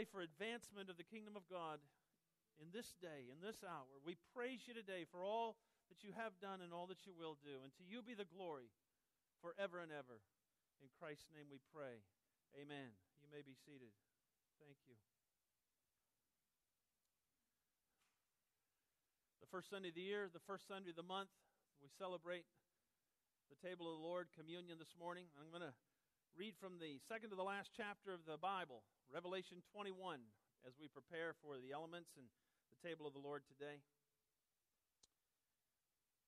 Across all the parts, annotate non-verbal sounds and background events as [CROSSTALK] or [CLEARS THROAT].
pray for advancement of the kingdom of God in this day, in this hour. We praise you today for all that you have done and all that you will do. And to you be the glory forever and ever. In Christ's name we pray. Amen. You may be seated. Thank you. The first Sunday of the year, the first Sunday of the month, we celebrate the table of the Lord, communion this morning. I'm going to read from the second to the last chapter of the Bible, Revelation 21, as we prepare for the elements and the table of the Lord today.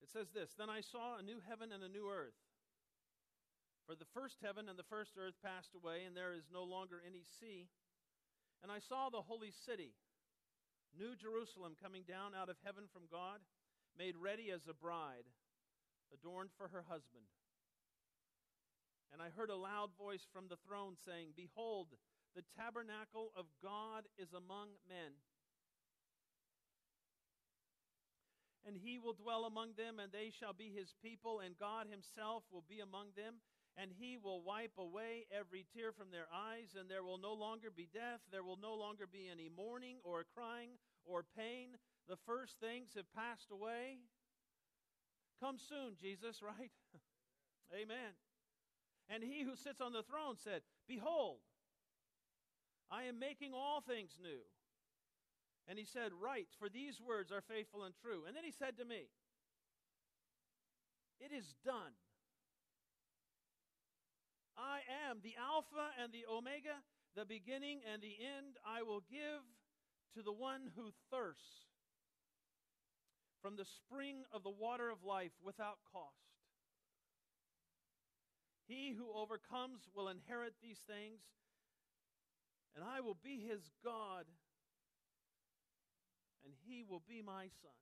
It says this Then I saw a new heaven and a new earth. For the first heaven and the first earth passed away, and there is no longer any sea. And I saw the holy city, New Jerusalem, coming down out of heaven from God, made ready as a bride, adorned for her husband. And I heard a loud voice from the throne saying, Behold, the tabernacle of God is among men. And he will dwell among them, and they shall be his people, and God himself will be among them. And he will wipe away every tear from their eyes, and there will no longer be death. There will no longer be any mourning, or crying, or pain. The first things have passed away. Come soon, Jesus, right? [LAUGHS] Amen. And he who sits on the throne said, Behold, I am making all things new. And he said, Write, for these words are faithful and true. And then he said to me, It is done. I am the Alpha and the Omega, the beginning and the end. I will give to the one who thirsts from the spring of the water of life without cost. He who overcomes will inherit these things, and I will be his God, and he will be my son.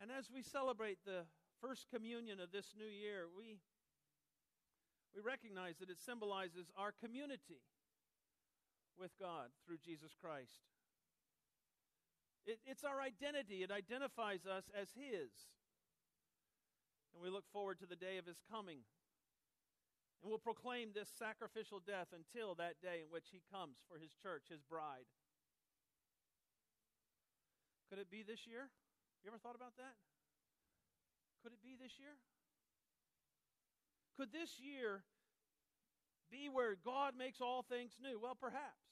And as we celebrate the first communion of this new year, we, we recognize that it symbolizes our community with God through Jesus Christ. It, it's our identity, it identifies us as His. And we look forward to the day of his coming. And we'll proclaim this sacrificial death until that day in which he comes for his church, his bride. Could it be this year? You ever thought about that? Could it be this year? Could this year be where God makes all things new? Well, perhaps.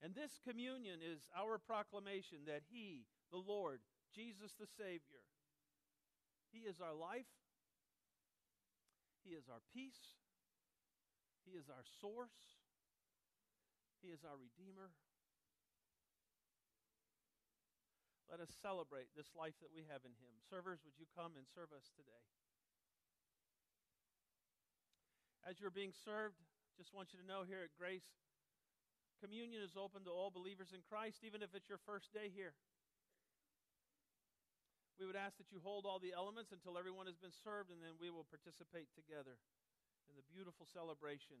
And this communion is our proclamation that He, the Lord, Jesus the Savior, he is our life, He is our peace, He is our source, He is our Redeemer. Let us celebrate this life that we have in Him. Servers, would you come and serve us today? As you're being served, just want you to know here at Grace, communion is open to all believers in Christ, even if it's your first day here we would ask that you hold all the elements until everyone has been served, and then we will participate together in the beautiful celebration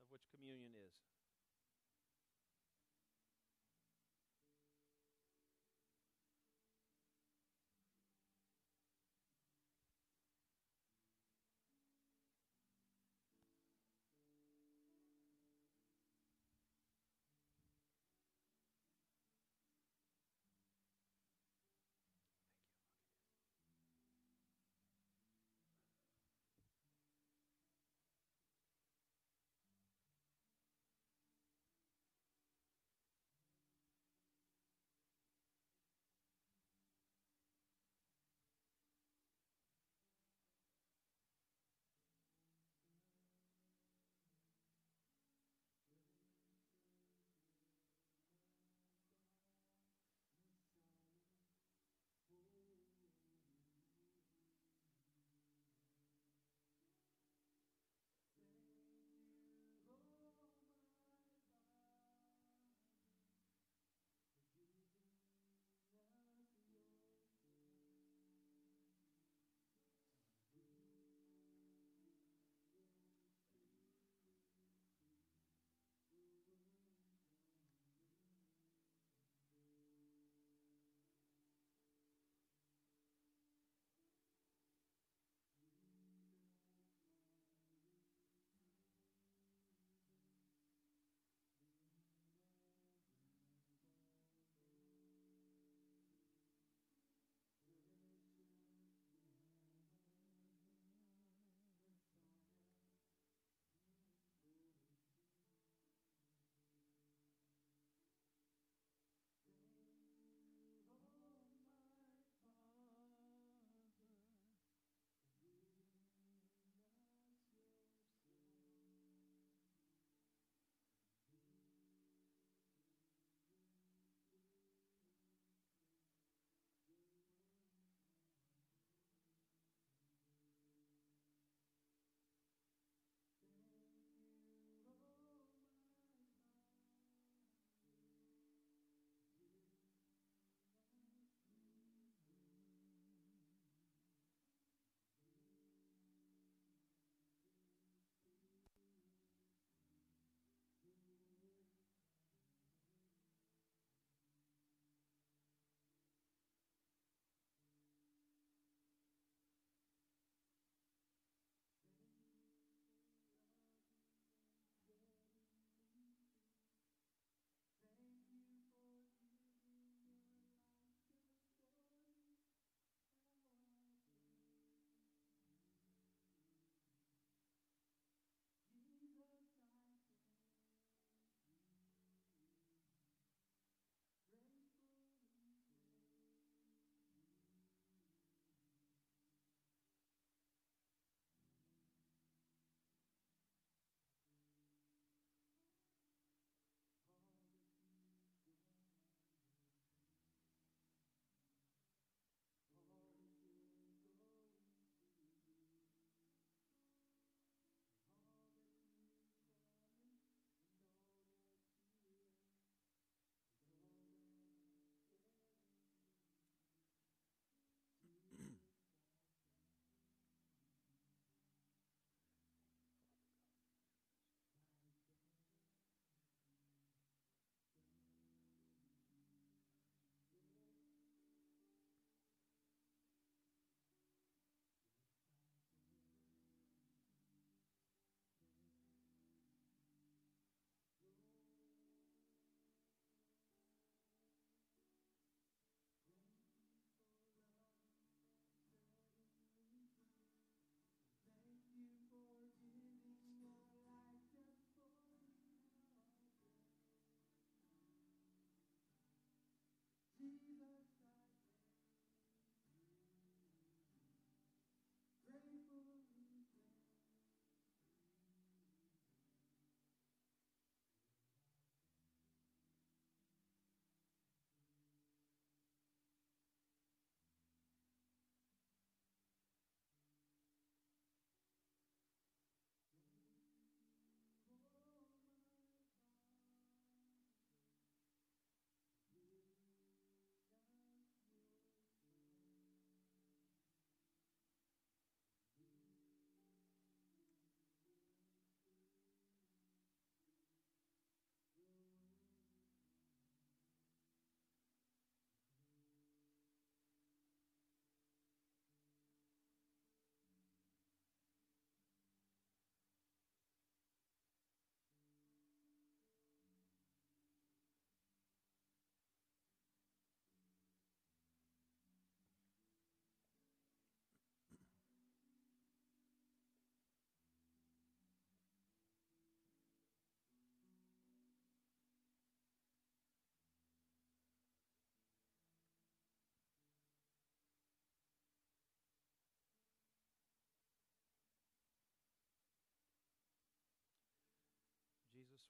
of which communion is.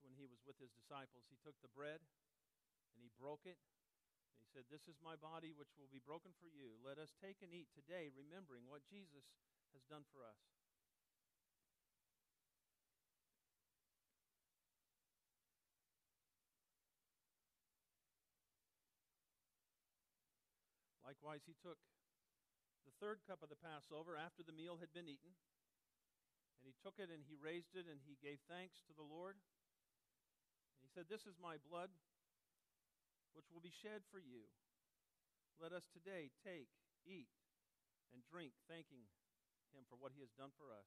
When he was with his disciples, he took the bread and he broke it. And he said, This is my body, which will be broken for you. Let us take and eat today, remembering what Jesus has done for us. Likewise, he took the third cup of the Passover after the meal had been eaten. And he took it and he raised it and he gave thanks to the Lord. Said, This is my blood, which will be shed for you. Let us today take, eat, and drink, thanking him for what he has done for us.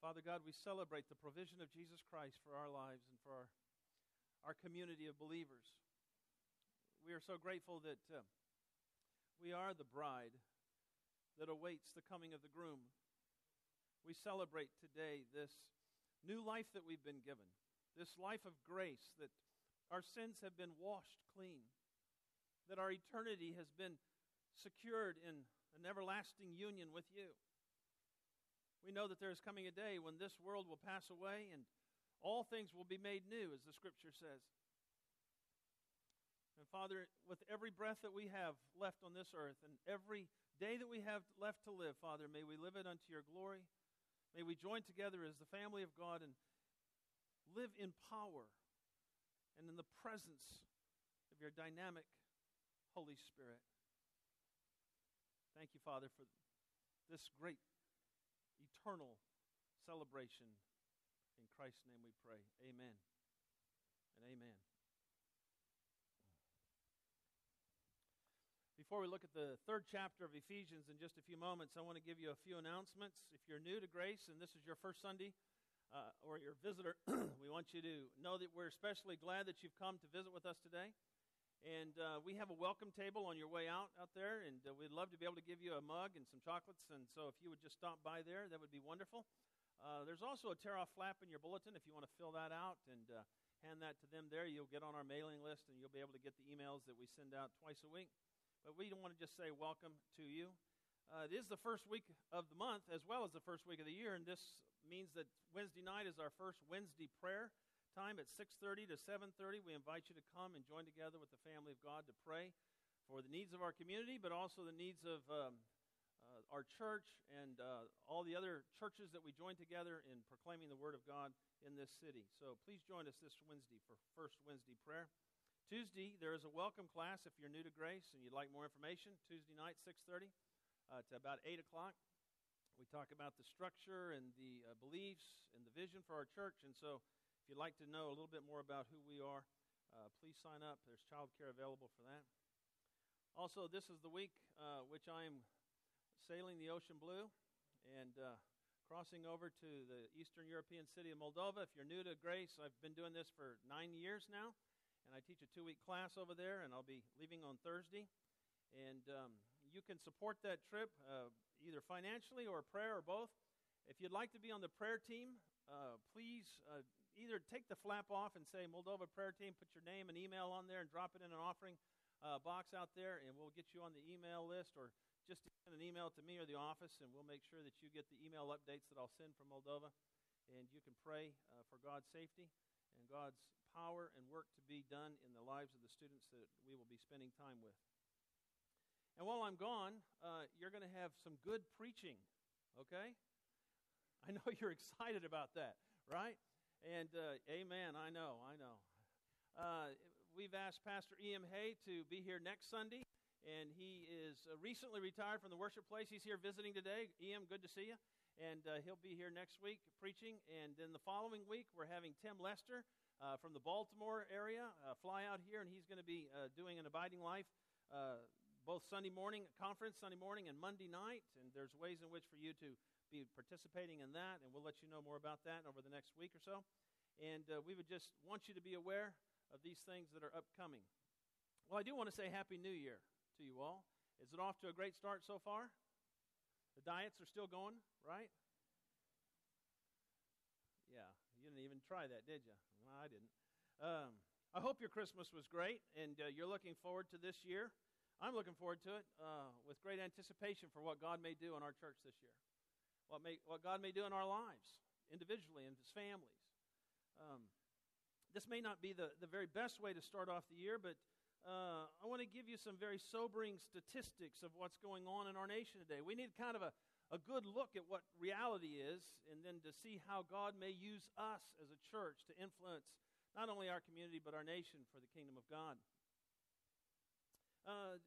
Father God, we celebrate the provision of Jesus Christ for our lives and for our our community of believers. We are so grateful that uh, we are the bride that awaits the coming of the groom. We celebrate today this new life that we've been given, this life of grace that our sins have been washed clean, that our eternity has been secured in an everlasting union with you. We know that there is coming a day when this world will pass away and all things will be made new, as the scripture says. And Father, with every breath that we have left on this earth and every day that we have left to live, Father, may we live it unto your glory. May we join together as the family of God and live in power and in the presence of your dynamic Holy Spirit. Thank you, Father, for this great eternal celebration In Christ's name we pray. Amen and amen. Before we look at the third chapter of Ephesians in just a few moments, I want to give you a few announcements. If you're new to Grace and this is your first Sunday, uh, or your visitor, [CLEARS THROAT] we want you to know that we're especially glad that you've come to visit with us today. And uh, we have a welcome table on your way out out there, and uh, we'd love to be able to give you a mug and some chocolates. And so, if you would just stop by there, that would be wonderful. Uh, there's also a tear off flap in your bulletin if you want to fill that out and uh, hand that to them there. You'll get on our mailing list and you'll be able to get the emails that we send out twice a week. But we don't want to just say welcome to you. Uh, it is the first week of the month as well as the first week of the year, and this means that Wednesday night is our first Wednesday prayer time at 6:30 to 7:30. We invite you to come and join together with the family of God to pray for the needs of our community, but also the needs of um, uh, our church and uh, all the other churches that we join together in proclaiming the Word of God in this city. So please join us this Wednesday for First Wednesday prayer. Tuesday, there is a welcome class if you're new to Grace and you'd like more information. Tuesday night, 6.30 uh, to about 8 o'clock. We talk about the structure and the uh, beliefs and the vision for our church. And so if you'd like to know a little bit more about who we are, uh, please sign up. There's childcare available for that. Also, this is the week uh, which I am sailing the ocean blue and uh, crossing over to the Eastern European city of Moldova. If you're new to Grace, I've been doing this for nine years now, and I teach a two week class over there, and I'll be leaving on Thursday. And um, you can support that trip uh, either financially or prayer or both. If you'd like to be on the prayer team, uh, please uh, either take the flap off and say Moldova Prayer Team, put your name and email on there, and drop it in an offering uh, box out there, and we'll get you on the email list, or just send an email to me or the office, and we'll make sure that you get the email updates that I'll send from Moldova. And you can pray uh, for God's safety and God's power and work to be done in the lives of the students that we will be spending time with. And while I'm gone, uh, you're going to have some good preaching, okay? [LAUGHS] I know [LAUGHS] you're excited about that, right? And uh, amen, I know, I know. Uh, we've asked Pastor E.M. Hay to be here next Sunday, and he is uh, recently retired from the worship place. He's here visiting today. E.M., good to see you. And uh, he'll be here next week preaching. And then the following week, we're having Tim Lester uh, from the Baltimore area uh, fly out here, and he's going to be uh, doing an abiding life uh, both Sunday morning conference, Sunday morning, and Monday night. And there's ways in which for you to be participating in that, and we'll let you know more about that over the next week or so. And we would just want you to be aware of these things that are upcoming. Well, I do want to say Happy New Year to you all. Is it off to a great start so far? The diets are still going, right? Yeah, you didn't even try that, did you? I didn't. Um, I hope your Christmas was great and uh, you're looking forward to this year. I'm looking forward to it uh, with great anticipation for what God may do in our church this year. what, may, what God may do in our lives, individually and as families. Um, this may not be the, the very best way to start off the year, but uh, I want to give you some very sobering statistics of what's going on in our nation today. We need kind of a, a good look at what reality is and then to see how God may use us as a church to influence not only our community but our nation for the kingdom of God. Uh,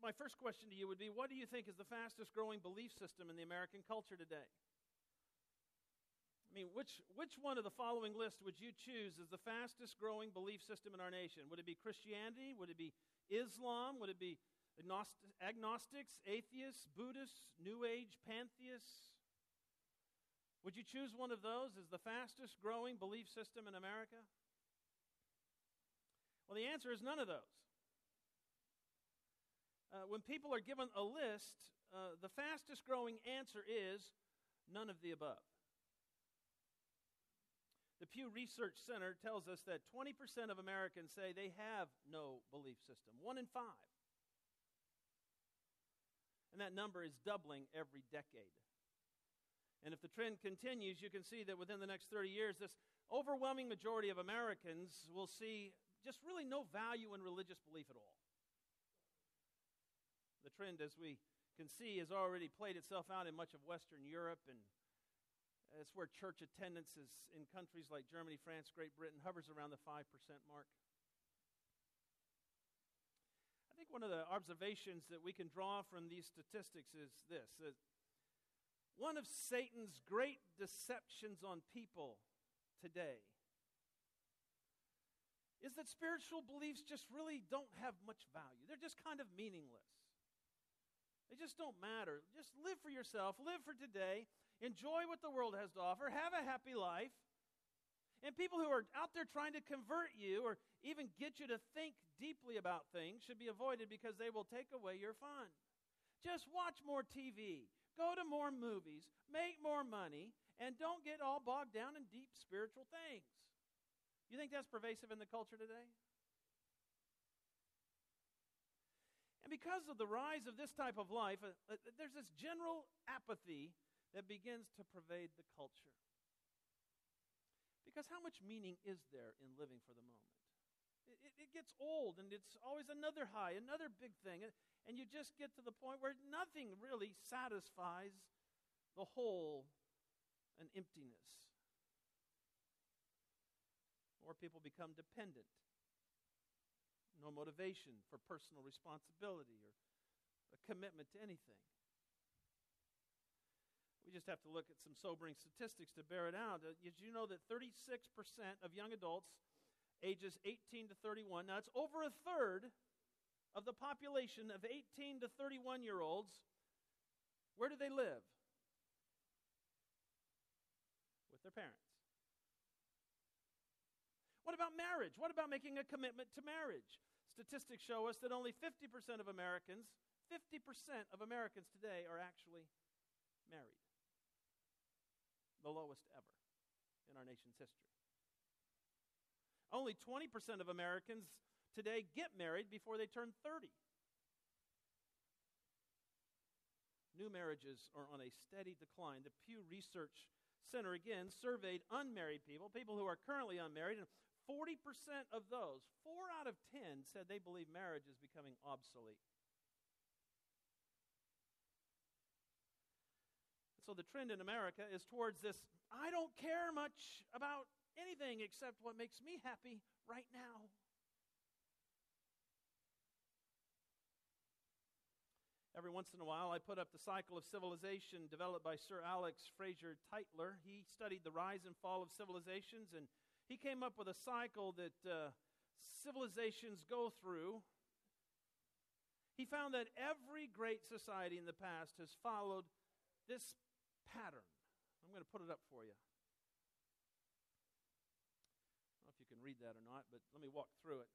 my first question to you would be what do you think is the fastest growing belief system in the American culture today? I mean, which, which one of the following lists would you choose as the fastest growing belief system in our nation? Would it be Christianity? Would it be Islam? Would it be agnostics, atheists, Buddhists, New Age, pantheists? Would you choose one of those as the fastest growing belief system in America? Well, the answer is none of those. Uh, when people are given a list, uh, the fastest growing answer is none of the above. The Pew Research Center tells us that 20% of Americans say they have no belief system, one in five. And that number is doubling every decade. And if the trend continues, you can see that within the next 30 years, this overwhelming majority of Americans will see just really no value in religious belief at all. The trend, as we can see, has already played itself out in much of Western Europe, and it's where church attendance is in countries like Germany, France, Great Britain, hovers around the 5% mark. I think one of the observations that we can draw from these statistics is this that one of Satan's great deceptions on people today is that spiritual beliefs just really don't have much value. They're just kind of meaningless. They just don't matter. Just live for yourself, live for today, enjoy what the world has to offer, have a happy life. And people who are out there trying to convert you or even get you to think deeply about things should be avoided because they will take away your fun. Just watch more TV, go to more movies, make more money, and don't get all bogged down in deep spiritual things. You think that's pervasive in the culture today? And because of the rise of this type of life, uh, uh, there's this general apathy that begins to pervade the culture. Because how much meaning is there in living for the moment? It, it, gets old, and it's always another high, another big thing, and, you just get to the point where nothing really satisfies the hole and emptiness. More people become dependent no motivation for personal responsibility or a commitment to anything. We just have to look at some sobering statistics to bear it out. Uh, did you know that 36% of young adults ages 18 to 31, now it's over a third of the population of 18 to 31 year olds, where do they live? With their parents. What about marriage? What about making a commitment to marriage? Statistics show us that only 50% of Americans, 50% of Americans today are actually married. The lowest ever in our nation's history. Only 20% of Americans today get married before they turn 30. New marriages are on a steady decline. The Pew Research Center again surveyed unmarried people, people who are currently unmarried, and 40% of those, four out of 10, said they believe marriage is becoming obsolete. So the trend in America is towards this I don't care much about anything except what makes me happy right now. Every once in a while, I put up the cycle of civilization developed by Sir Alex Fraser Tytler. He studied the rise and fall of civilizations and he came up with a cycle that uh, civilizations go through. He found that every great society in the past has followed this pattern. I'm going to put it up for you. I don't know if you can read that or not, but let me walk through it.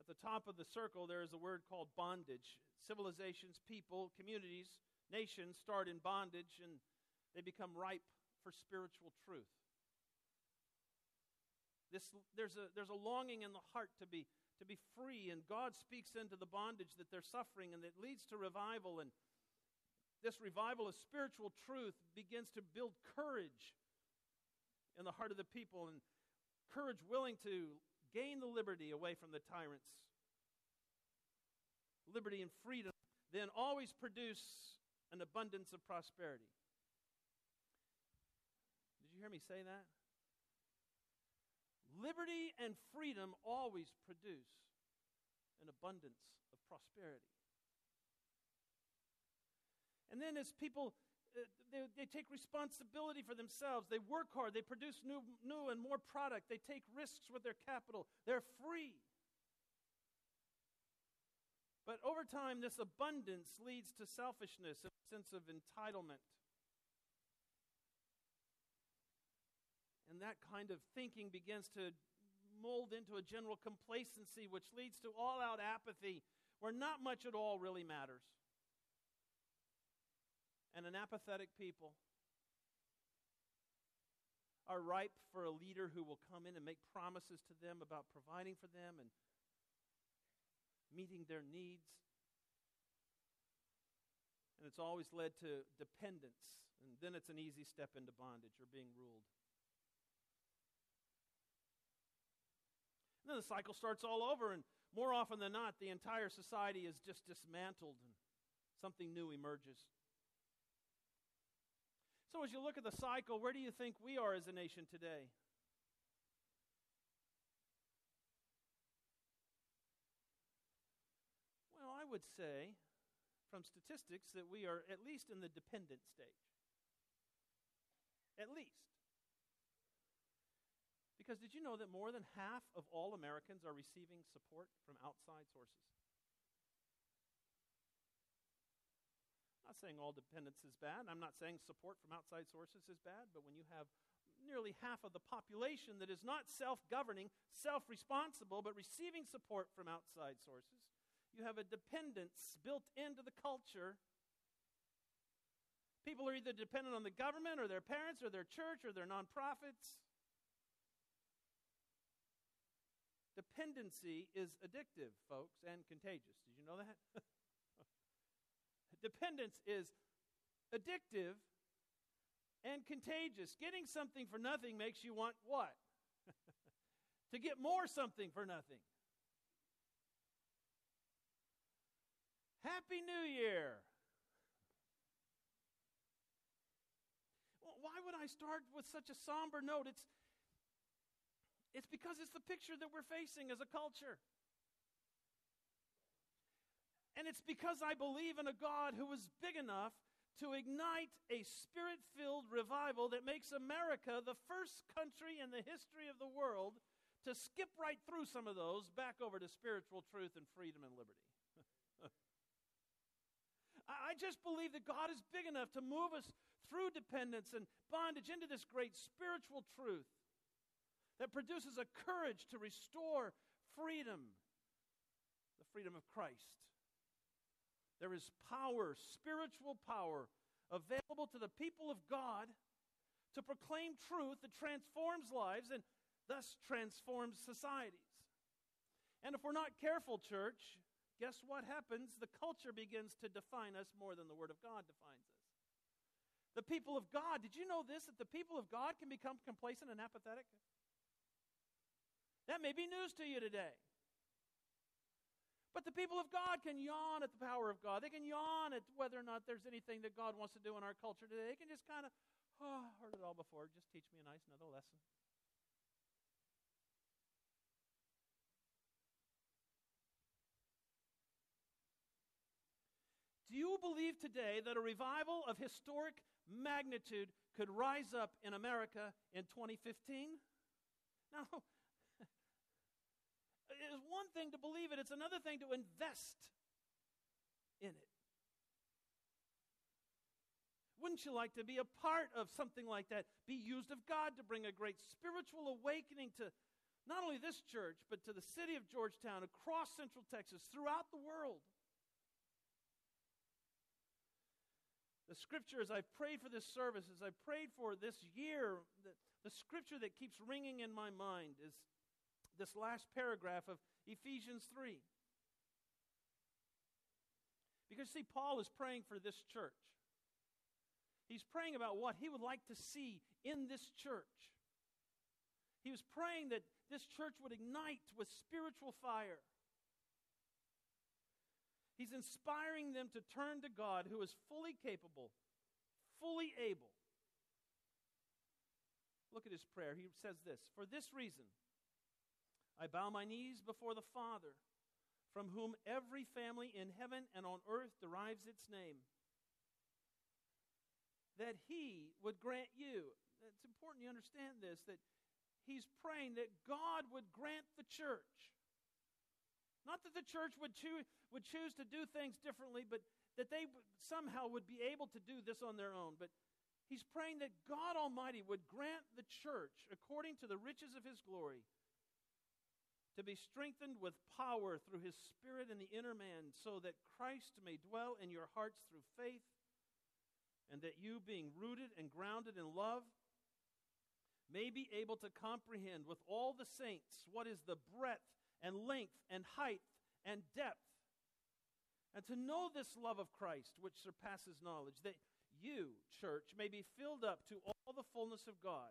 At the top of the circle, there is a word called bondage. Civilizations, people, communities, nations start in bondage and they become ripe for spiritual truth. This, there's, a, there's a longing in the heart to be, to be free, and God speaks into the bondage that they're suffering, and it leads to revival. And this revival of spiritual truth begins to build courage in the heart of the people and courage willing to gain the liberty away from the tyrants. Liberty and freedom then always produce an abundance of prosperity. Did you hear me say that? Liberty and freedom always produce an abundance of prosperity. And then, as people they, they take responsibility for themselves. They work hard. They produce new, new and more product. They take risks with their capital. They're free. But over time, this abundance leads to selfishness, a sense of entitlement. And that kind of thinking begins to mold into a general complacency, which leads to all out apathy, where not much at all really matters and an apathetic people are ripe for a leader who will come in and make promises to them about providing for them and meeting their needs. And it's always led to dependence, and then it's an easy step into bondage or being ruled. And then the cycle starts all over, and more often than not, the entire society is just dismantled and something new emerges. So, as you look at the cycle, where do you think we are as a nation today? Well, I would say from statistics that we are at least in the dependent stage. At least. Because did you know that more than half of all Americans are receiving support from outside sources? Not saying all dependence is bad. I'm not saying support from outside sources is bad, but when you have nearly half of the population that is not self governing, self responsible, but receiving support from outside sources, you have a dependence built into the culture. People are either dependent on the government or their parents or their church or their nonprofits. Dependency is addictive, folks, and contagious. Did you know that? [LAUGHS] Dependence is addictive and contagious. Getting something for nothing makes you want what? [LAUGHS] to get more something for nothing. Happy New Year. Well, why would I start with such a somber note? It's, it's because it's the picture that we're facing as a culture. And it's because I believe in a God who is big enough to ignite a spirit filled revival that makes America the first country in the history of the world to skip right through some of those back over to spiritual truth and freedom and liberty. [LAUGHS] I just believe that God is big enough to move us through dependence and bondage into this great spiritual truth that produces a courage to restore freedom, the freedom of Christ. There is power, spiritual power, available to the people of God to proclaim truth that transforms lives and thus transforms societies. And if we're not careful, church, guess what happens? The culture begins to define us more than the Word of God defines us. The people of God, did you know this? That the people of God can become complacent and apathetic? That may be news to you today. But the people of God can yawn at the power of God. They can yawn at whether or not there's anything that God wants to do in our culture today. They can just kind of, oh, heard it all before. Just teach me a nice another lesson. Do you believe today that a revival of historic magnitude could rise up in America in 2015? [LAUGHS] No, it is one thing to believe it, it's another thing to invest in it. Wouldn't you like to be a part of something like that? Be used of God to bring a great spiritual awakening to not only this church, but to the city of Georgetown, across Central Texas, throughout the world. The scripture, as I've prayed for this service, as I've prayed for this year, the, the scripture that keeps ringing in my mind is this last paragraph of Ephesians 3. Because, see, Paul is praying for this church. He's praying about what he would like to see in this church. He was praying that this church would ignite with spiritual fire. He's inspiring them to turn to God who is fully capable, fully able. Look at his prayer. He says this For this reason, I bow my knees before the Father, from whom every family in heaven and on earth derives its name, that he would grant you. It's important you understand this that he's praying that God would grant the church not that the church would, choo- would choose to do things differently, but that they somehow would be able to do this on their own. But he's praying that God Almighty would grant the church, according to the riches of his glory, to be strengthened with power through his Spirit in the inner man, so that Christ may dwell in your hearts through faith, and that you, being rooted and grounded in love, may be able to comprehend with all the saints what is the breadth and length and height and depth. And to know this love of Christ, which surpasses knowledge, that you, church, may be filled up to all the fullness of God.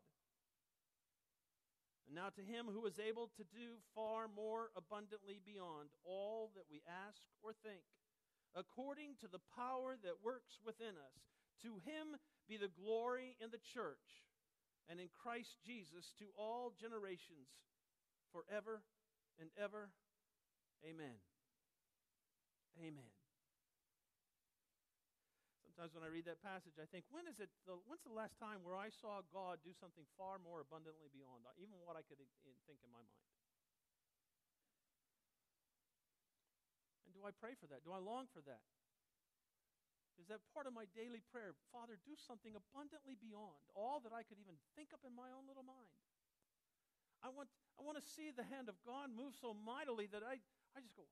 And now to him who is able to do far more abundantly beyond all that we ask or think, according to the power that works within us, to him be the glory in the church and in Christ Jesus to all generations forever and ever. Amen. Amen. Sometimes when I read that passage, I think, when is it? The, when's the last time where I saw God do something far more abundantly beyond uh, even what I could uh, think in my mind? And do I pray for that? Do I long for that? Is that part of my daily prayer? Father, do something abundantly beyond all that I could even think up in my own little mind. I want, I want to see the hand of God move so mightily that I, I just go,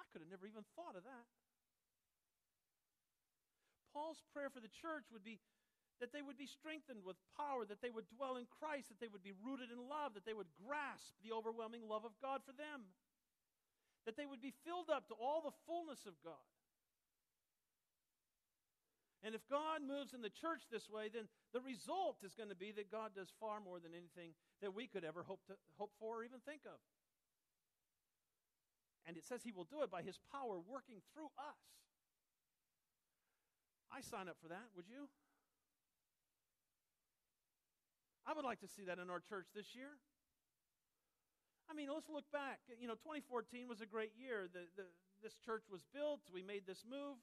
I could have never even thought of that. Paul's prayer for the church would be that they would be strengthened with power, that they would dwell in Christ, that they would be rooted in love, that they would grasp the overwhelming love of God for them, that they would be filled up to all the fullness of God. And if God moves in the church this way, then the result is going to be that God does far more than anything that we could ever hope, to, hope for or even think of. And it says He will do it by His power working through us. I sign up for that, would you? I would like to see that in our church this year. I mean, let's look back. You know, 2014 was a great year. The, the, this church was built, we made this move.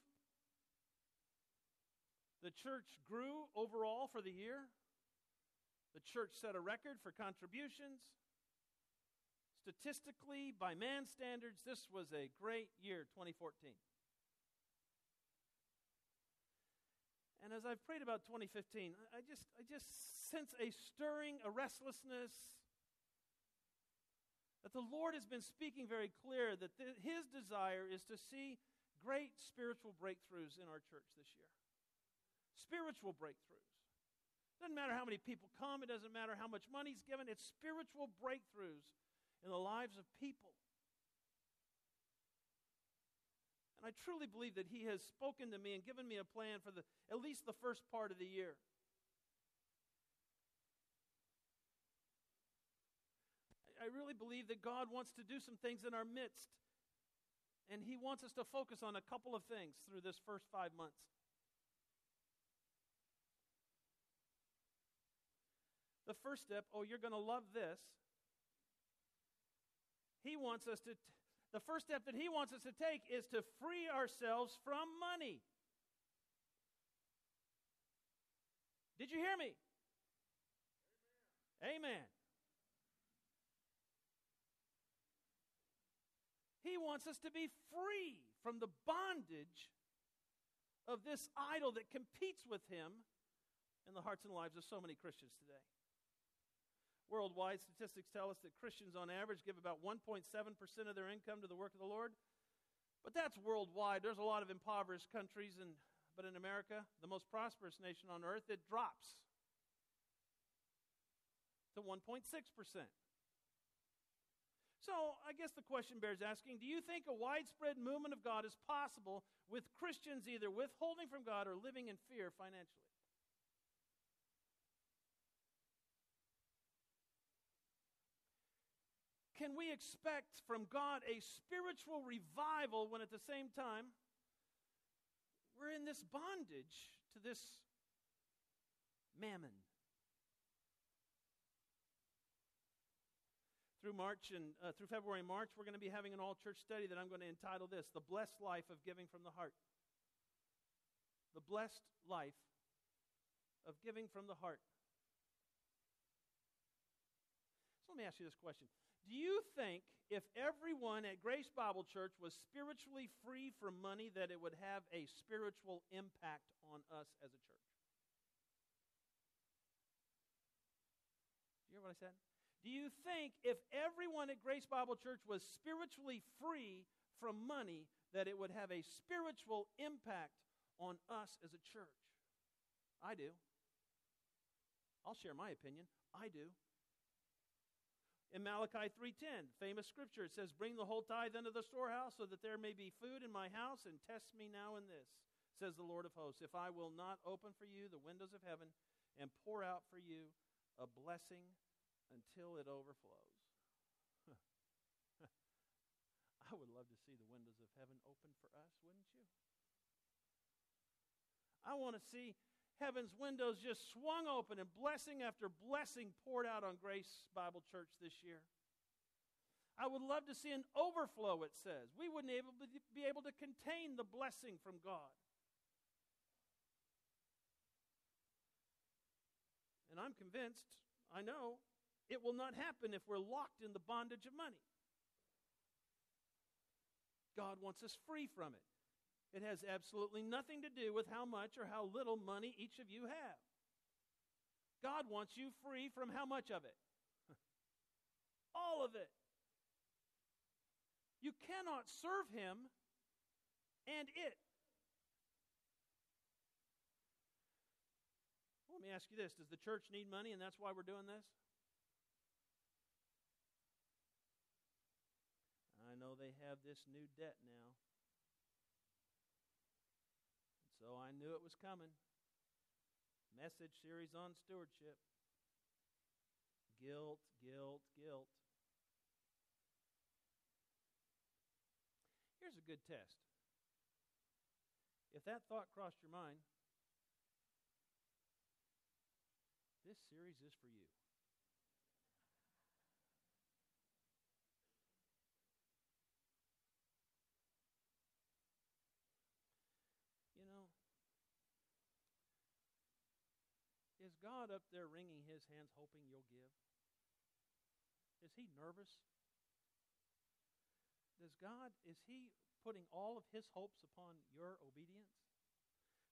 The church grew overall for the year. The church set a record for contributions. Statistically, by man's standards, this was a great year, 2014. And as I've prayed about 2015, I just, I just sense a stirring, a restlessness, that the Lord has been speaking very clear that th- His desire is to see great spiritual breakthroughs in our church this year spiritual breakthroughs. Doesn't matter how many people come, it doesn't matter how much money's given, it's spiritual breakthroughs in the lives of people. And I truly believe that He has spoken to me and given me a plan for the, at least the first part of the year. I really believe that God wants to do some things in our midst. And He wants us to focus on a couple of things through this first five months. the first step, oh, you're going to love this. He wants us to, t- the first step that he wants us to take is to free ourselves from money. Did you hear me? Amen. Amen. He wants us to be free from the bondage of this idol that competes with him in the hearts and lives of so many Christians today. Worldwide statistics tell us that Christians on average give about 1.7% of their income to the work of the Lord. But that's worldwide. There's a lot of impoverished countries, and, but in America, the most prosperous nation on earth, it drops to 1.6%. So, I guess the question bears asking do you think a widespread movement of God is possible with Christians either withholding from God or living in fear financially? Can we expect from God a spiritual revival when at the same time we're in this bondage to this mammon? Through March and uh, through February and March, we're going to be having an all church study that I'm going to entitle this The Blessed Life of Giving from the Heart. The Blessed Life of Giving from the Heart. So let me ask you this question do you think if everyone at Grace Bible Church was spiritually free from money, that it would have a spiritual impact on us as a church? Do you hear what I said? Do you think if everyone at Grace Bible Church was spiritually free from money, that it would have a spiritual impact on us as a church? I do. I'll share my opinion. I do. In Malachi 3:10, famous scripture, it says, "Bring the whole tithe into the storehouse so that there may be food in my house and test me now in this." Says the Lord of hosts, "If I will not open for you the windows of heaven and pour out for you a blessing until it overflows." [LAUGHS] I would love to see the windows of heaven open for us, wouldn't you? I want to see heaven's windows just swung open and blessing after blessing poured out on Grace Bible Church this year. I would love to see an overflow, it says. We wouldn't able be able to contain the blessing from God. And I'm convinced, I know, it will not happen if we're locked in the bondage of money. God wants us free from it. It has absolutely nothing to do with how much or how little money each of you have. God wants you free from how much of it? [LAUGHS] All of it. You cannot serve Him and it. Well, let me ask you this Does the church need money and that's why we're doing this? I know they have this new debt now. So I knew it was coming. Message series on stewardship. Guilt, guilt, guilt. Here's a good test. If that thought crossed your mind, this series is for you. God up there wringing his hands, hoping you'll give? Is he nervous? Does God, is he putting all of his hopes upon your obedience?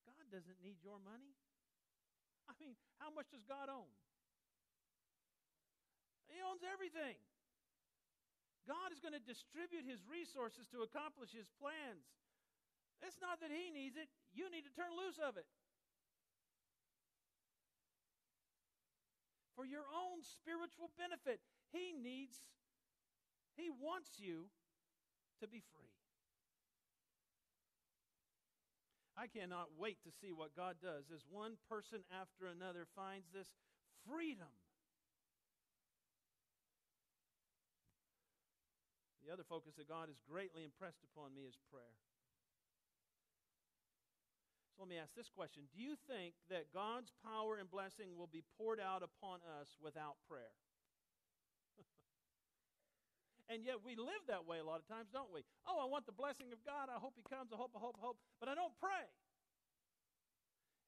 God doesn't need your money. I mean, how much does God own? He owns everything. God is going to distribute his resources to accomplish his plans. It's not that he needs it, you need to turn loose of it. For your own spiritual benefit. He needs, He wants you to be free. I cannot wait to see what God does as one person after another finds this freedom. The other focus that God has greatly impressed upon me is prayer. So let me ask this question Do you think that God's power and blessing will be poured out upon us without prayer? [LAUGHS] and yet we live that way a lot of times, don't we? Oh, I want the blessing of God. I hope He comes. I hope, I hope, I hope. But I don't pray.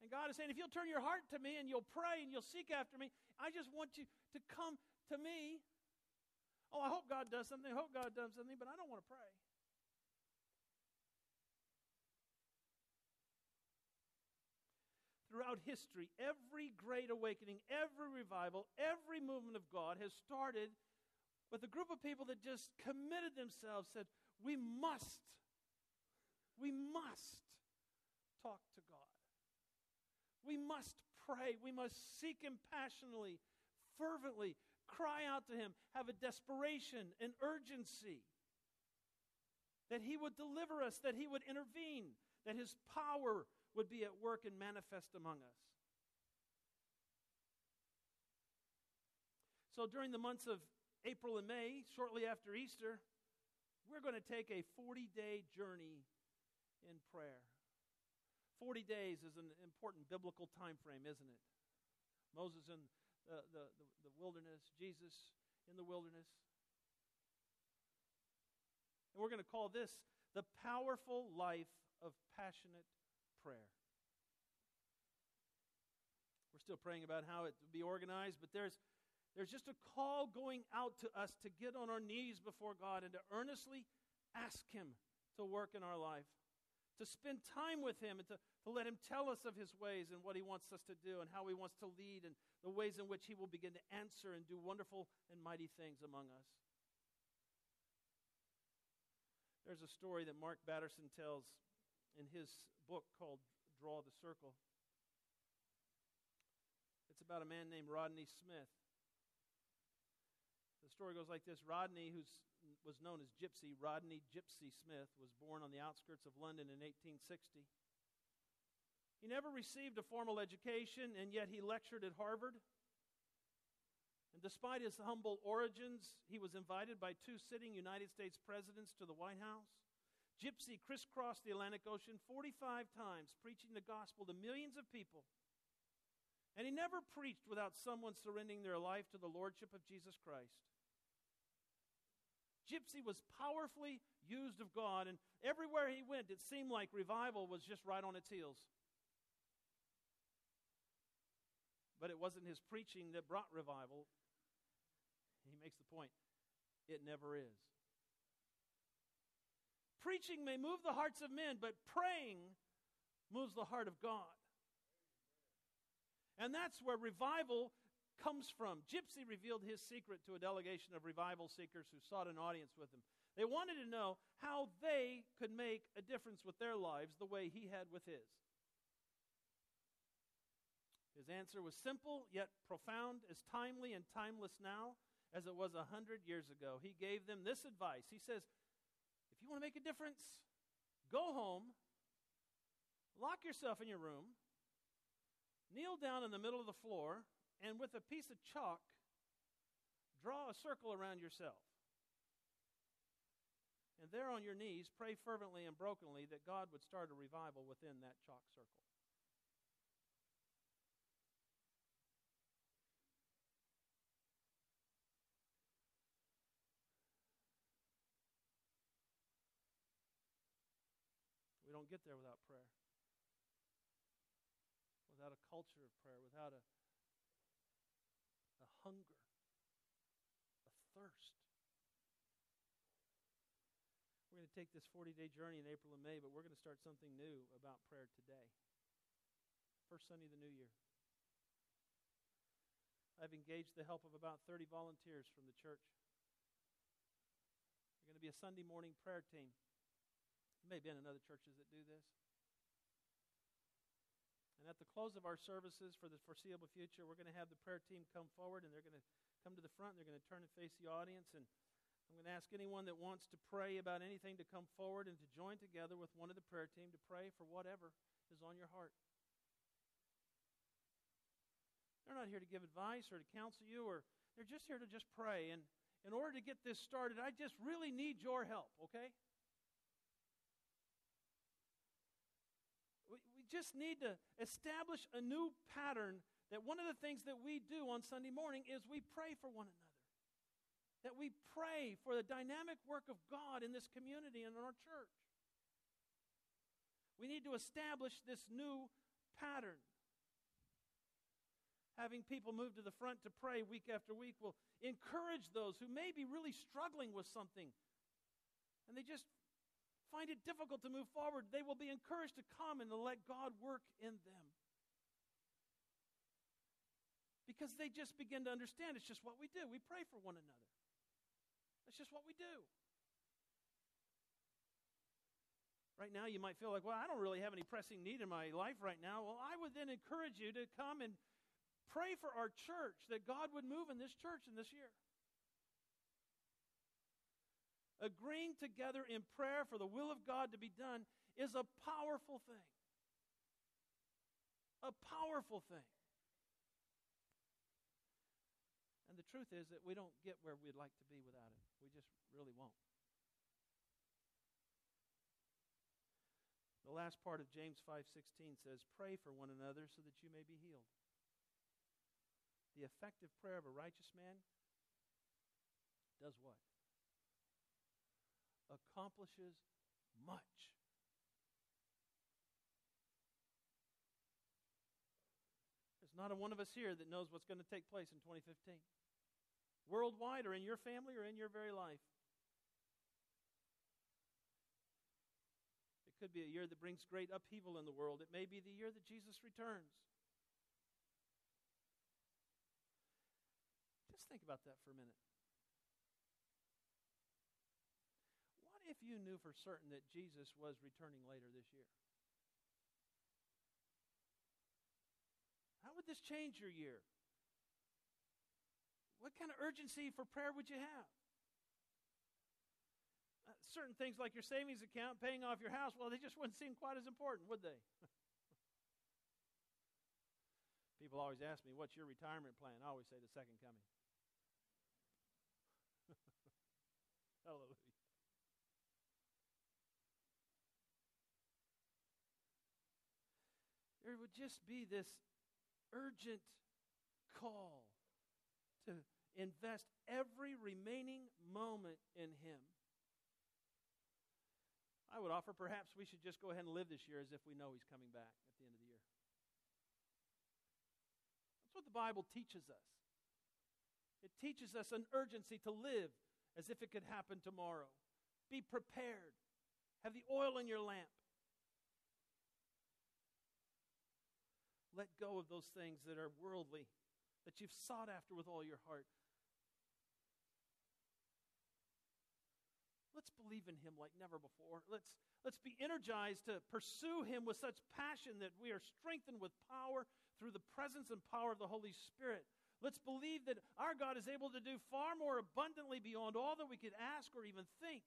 And God is saying, if you'll turn your heart to me and you'll pray and you'll seek after me, I just want you to come to me. Oh, I hope God does something. I hope God does something, but I don't want to pray. Throughout history, every great awakening, every revival, every movement of God has started with a group of people that just committed themselves, said, We must, we must talk to God. We must pray. We must seek Him passionately, fervently, cry out to Him, have a desperation, an urgency that He would deliver us, that He would intervene, that His power would be at work and manifest among us. So during the months of April and May, shortly after Easter, we're going to take a 40 day journey in prayer. 40 days is an important biblical time frame, isn't it? Moses in the, the, the, the wilderness, Jesus in the wilderness. And we're going to call this the powerful life of passionate prayer. We're still praying about how it would be organized, but there's there's just a call going out to us to get on our knees before God and to earnestly ask Him to work in our life, to spend time with Him, and to, to let Him tell us of His ways and what He wants us to do and how He wants to lead and the ways in which He will begin to answer and do wonderful and mighty things among us. There's a story that Mark Batterson tells in his book called Draw the Circle. It's about a man named Rodney Smith. The story goes like this Rodney, who was known as Gypsy, Rodney Gypsy Smith, was born on the outskirts of London in 1860. He never received a formal education, and yet he lectured at Harvard. And despite his humble origins, he was invited by two sitting United States presidents to the White House. Gypsy crisscrossed the Atlantic Ocean 45 times, preaching the gospel to millions of people. And he never preached without someone surrendering their life to the lordship of Jesus Christ. Gypsy was powerfully used of God, and everywhere he went, it seemed like revival was just right on its heels. But it wasn't his preaching that brought revival. He makes the point it never is. Preaching may move the hearts of men, but praying moves the heart of God. And that's where revival comes from. Gypsy revealed his secret to a delegation of revival seekers who sought an audience with him. They wanted to know how they could make a difference with their lives the way he had with his. His answer was simple yet profound, as timely and timeless now as it was a hundred years ago. He gave them this advice. He says, you want to make a difference, go home, lock yourself in your room, kneel down in the middle of the floor, and with a piece of chalk, draw a circle around yourself. And there on your knees, pray fervently and brokenly that God would start a revival within that chalk circle. We get there without prayer, without a culture of prayer, without a hunger, a thirst. We're going to take this 40 day journey in April and May, but we're going to start something new about prayer today. First Sunday of the new year. I've engaged the help of about 30 volunteers from the church. We're going to be a Sunday morning prayer team. May be in other churches that do this. And at the close of our services for the foreseeable future, we're going to have the prayer team come forward and they're going to come to the front they're going to turn and face the audience. And I'm going to ask anyone that wants to pray about anything to come forward and to join together with one of the prayer team to pray for whatever is on your heart. They're not here to give advice or to counsel you, or they're just here to just pray. And in order to get this started, I just really need your help, okay? Just need to establish a new pattern that one of the things that we do on Sunday morning is we pray for one another. That we pray for the dynamic work of God in this community and in our church. We need to establish this new pattern. Having people move to the front to pray week after week will encourage those who may be really struggling with something and they just find it difficult to move forward, they will be encouraged to come and to let God work in them. Because they just begin to understand it's just what we do. We pray for one another. That's just what we do. Right now, you might feel like, well, I don't really have any pressing need in my life right now. Well, I would then encourage you to come and Pray for our church that God would move in this church in this year. Agreeing together in prayer for the will of God to be done is a powerful thing. A powerful thing. And the truth is that we don't get where we'd like to be without it. We just really won't. The last part of James 5:16 says, "Pray for one another so that you may be healed." The effective prayer of a righteous man does what? Accomplishes much. There's not a one of us here that knows what's going to take place in 2015 worldwide or in your family or in your very life. It could be a year that brings great upheaval in the world. It may be the year that Jesus returns. Just think about that for a minute. What if you knew for certain that Jesus was returning later this year? How would this change your year? what kind of urgency for prayer would you have? Uh, certain things like your savings account, paying off your house, well, they just wouldn't seem quite as important, would they? [LAUGHS] People always ask me, What's your retirement plan? I always say the second coming. [LAUGHS] Hallelujah. There would just be this urgent call to invest every remaining moment in Him. I would offer perhaps we should just go ahead and live this year as if we know He's coming back at the end of the year. That's what the Bible teaches us. It teaches us an urgency to live as if it could happen tomorrow. Be prepared. Have the oil in your lamp. Let go of those things that are worldly that you've sought after with all your heart. Let's believe in him like never before. Let's, let's be energized to pursue him with such passion that we are strengthened with power through the presence and power of the Holy Spirit. Let's believe that our God is able to do far more abundantly beyond all that we could ask or even think.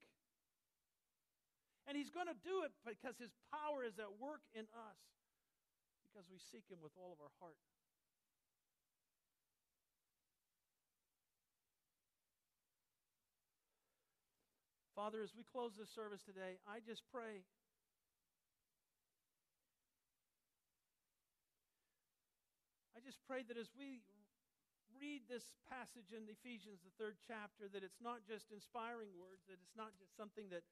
And he's going to do it because his power is at work in us, because we seek him with all of our heart. Father, as we close this service today, I just pray. I just pray that as we read this passage in Ephesians, the third chapter, that it's not just inspiring words, that it's not just something that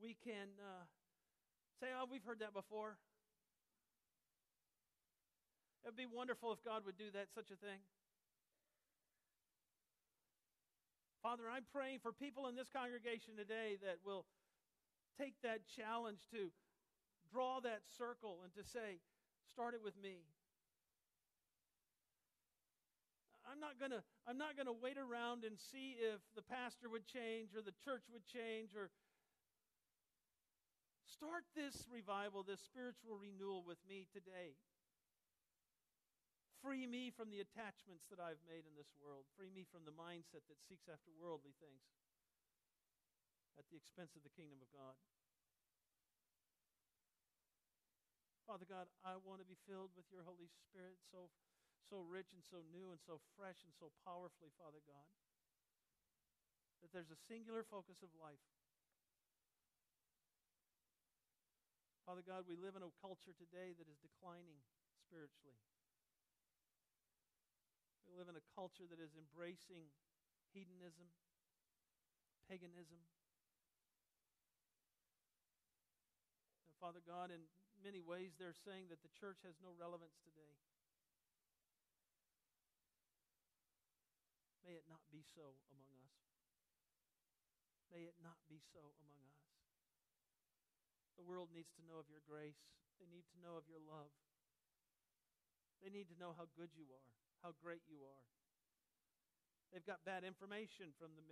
we can uh, say, oh, we've heard that before. It would be wonderful if God would do that, such a thing. Father, I'm praying for people in this congregation today that will take that challenge to draw that circle and to say, start it with me. I'm not going to I'm not going to wait around and see if the pastor would change or the church would change or start this revival, this spiritual renewal with me today. Free me from the attachments that I've made in this world. Free me from the mindset that seeks after worldly things at the expense of the kingdom of God. Father God, I want to be filled with your Holy Spirit so, so rich and so new and so fresh and so powerfully, Father God, that there's a singular focus of life. Father God, we live in a culture today that is declining spiritually. We live in a culture that is embracing hedonism, paganism. And Father God, in many ways, they're saying that the church has no relevance today. May it not be so among us. May it not be so among us. The world needs to know of your grace. They need to know of your love. They need to know how good you are how great you are. They've got bad information from the,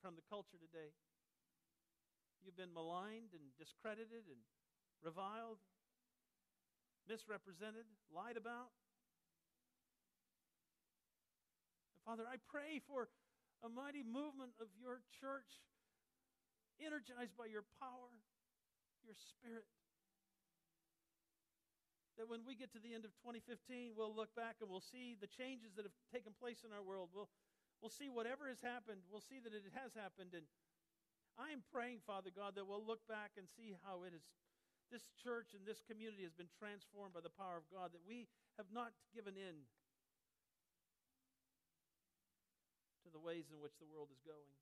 from the culture today. You've been maligned and discredited and reviled, misrepresented, lied about. Father, I pray for a mighty movement of your church, energized by your power, your spirit. That when we get to the end of 2015, we'll look back and we'll see the changes that have taken place in our world. We'll, we'll see whatever has happened. We'll see that it has happened. And I am praying, Father God, that we'll look back and see how it is. This church and this community has been transformed by the power of God, that we have not given in to the ways in which the world is going,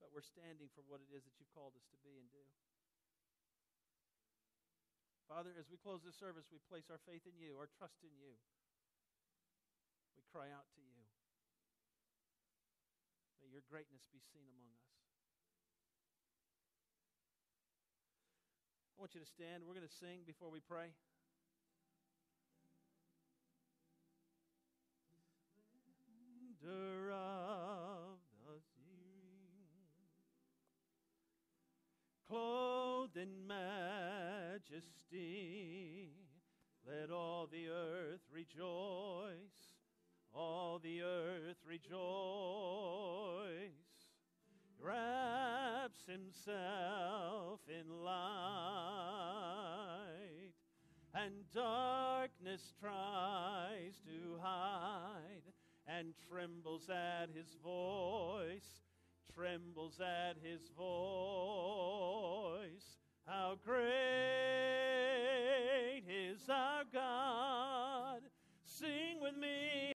but we're standing for what it is that you've called us to be and do. Father, as we close this service, we place our faith in you, our trust in you. We cry out to you. May your greatness be seen among us. I want you to stand. We're going to sing before we pray. Majesty, let all the earth rejoice, all the earth rejoice. Wraps himself in light, and darkness tries to hide, and trembles at his voice, trembles at his voice. How great is our God! Sing with me.